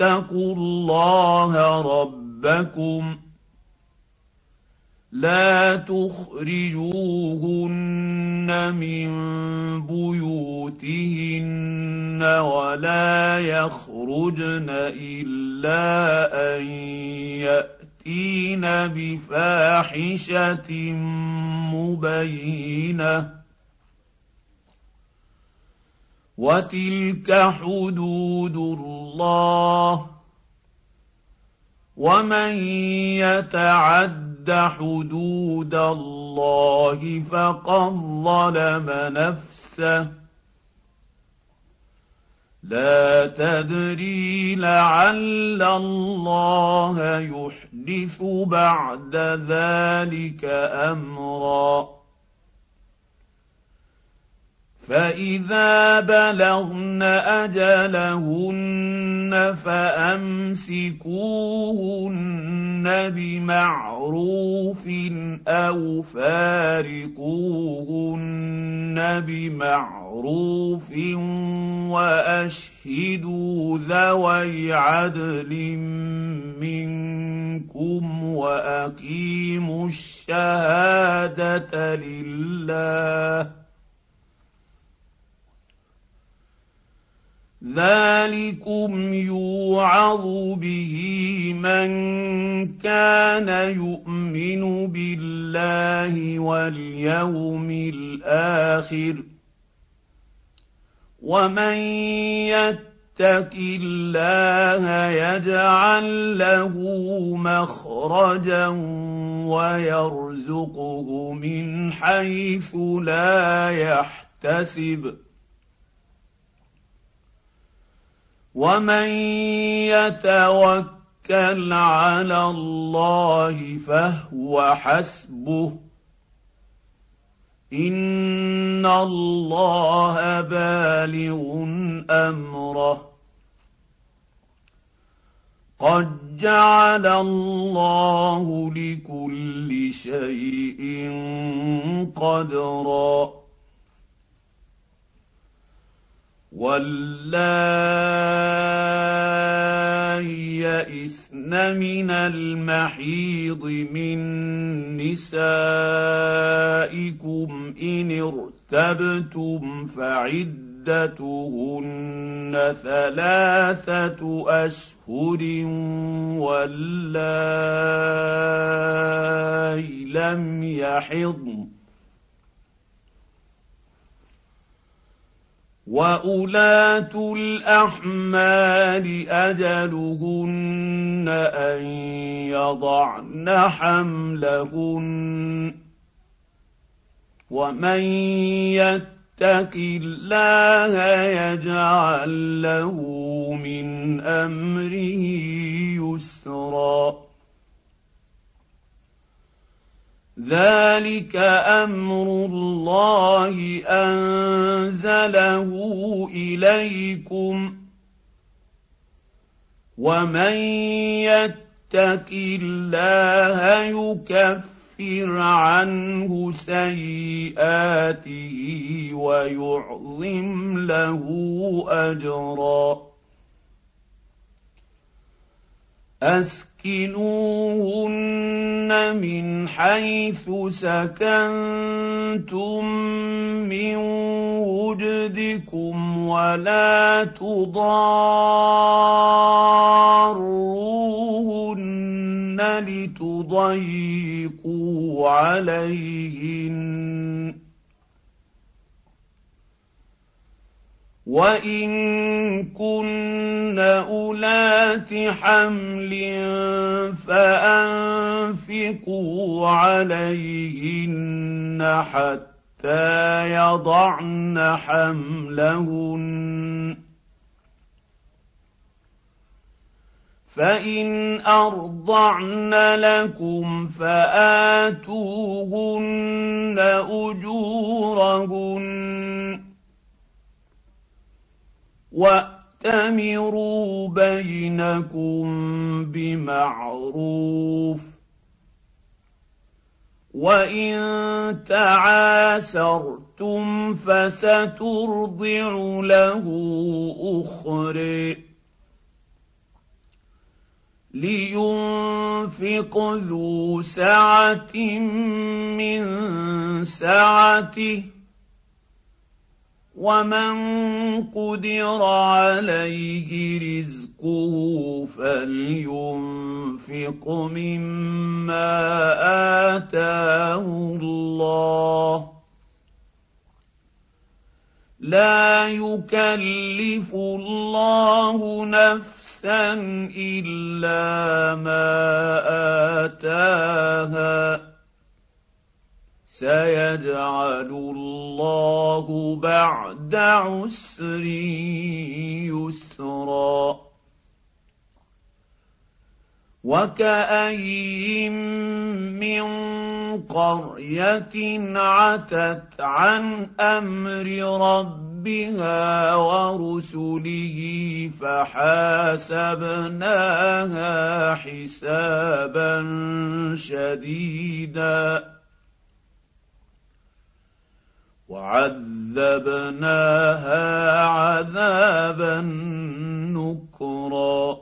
واتقوا الله ربكم لا تخرجوهن من بيوتهن ولا يخرجن إلا أن يأتين بفاحشة مبينة وتلك حدود الله ومن يتعد حدود الله فقد ظلم نفسه لا تدري لعل الله يحدث بعد ذلك امرا فاذا بلغن اجلهن فامسكوهن بمعروف أو فارقوهن بمعروف واشهدوا ذوي عدل منكم واقيموا الشهاده لله ذلكم يوعظ به من كان يؤمن بالله واليوم الآخر ومن يتق الله يجعل له مخرجا ويرزقه من حيث لا يحتسب ومن يتوكل على الله فهو حسبه ان الله بالغ امره قد جعل الله لكل شيء قدرا واللائي يئسن من المحيض من نسائكم إن ارتبتم فعدتهن ثلاثة أشهر واللائي لم يحضن. واولاه الاحمال اجلهن ان يضعن حملهن ومن يتق الله يجعل له من امره يسرا ذلك أمر الله انزله اليكم ومن يتق الله يكفر عنه سيئاته ويعظم له اجرا أسكنوهن من حيث سكنتم من وجدكم ولا تضاروهن لتضيقوا عليهن وان كن اولات حمل فانفقوا عليهن حتى يضعن حملهن فان ارضعن لكم فاتوهن اجورهن واتمروا بينكم بمعروف وان تعاسرتم فسترضع له أخرى لينفق ذو سعه من سعته ومن قدر عليه رزقه فلينفق مما اتاه الله لا يكلف الله نفسا الا ما اتاها سيجعل الله بعد عسر يسرا. وكأين من قرية عتت عن أمر ربها ورسله فحاسبناها حسابا شديدا. وعذبناها عذابا نكرا.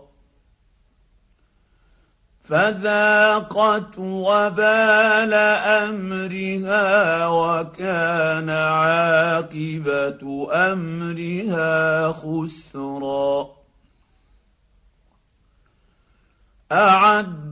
فذاقت وبال أمرها وكان عاقبة أمرها خسرا. أعد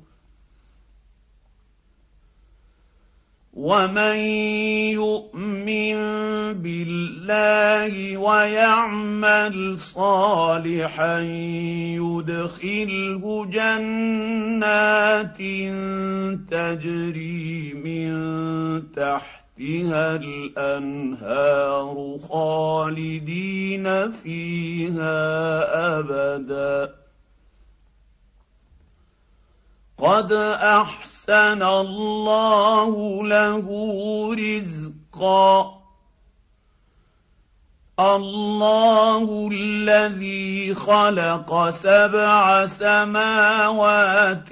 ومن يؤمن بالله ويعمل صالحا يدخله جنات تجري من تحتها الانهار خالدين فيها ابدا قد احسن الله له رزقا. الله الذي خلق سبع سماوات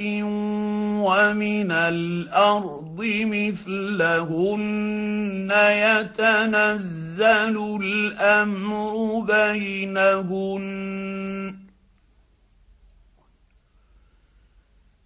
ومن الأرض مثلهن يتنزل الامر بينهن.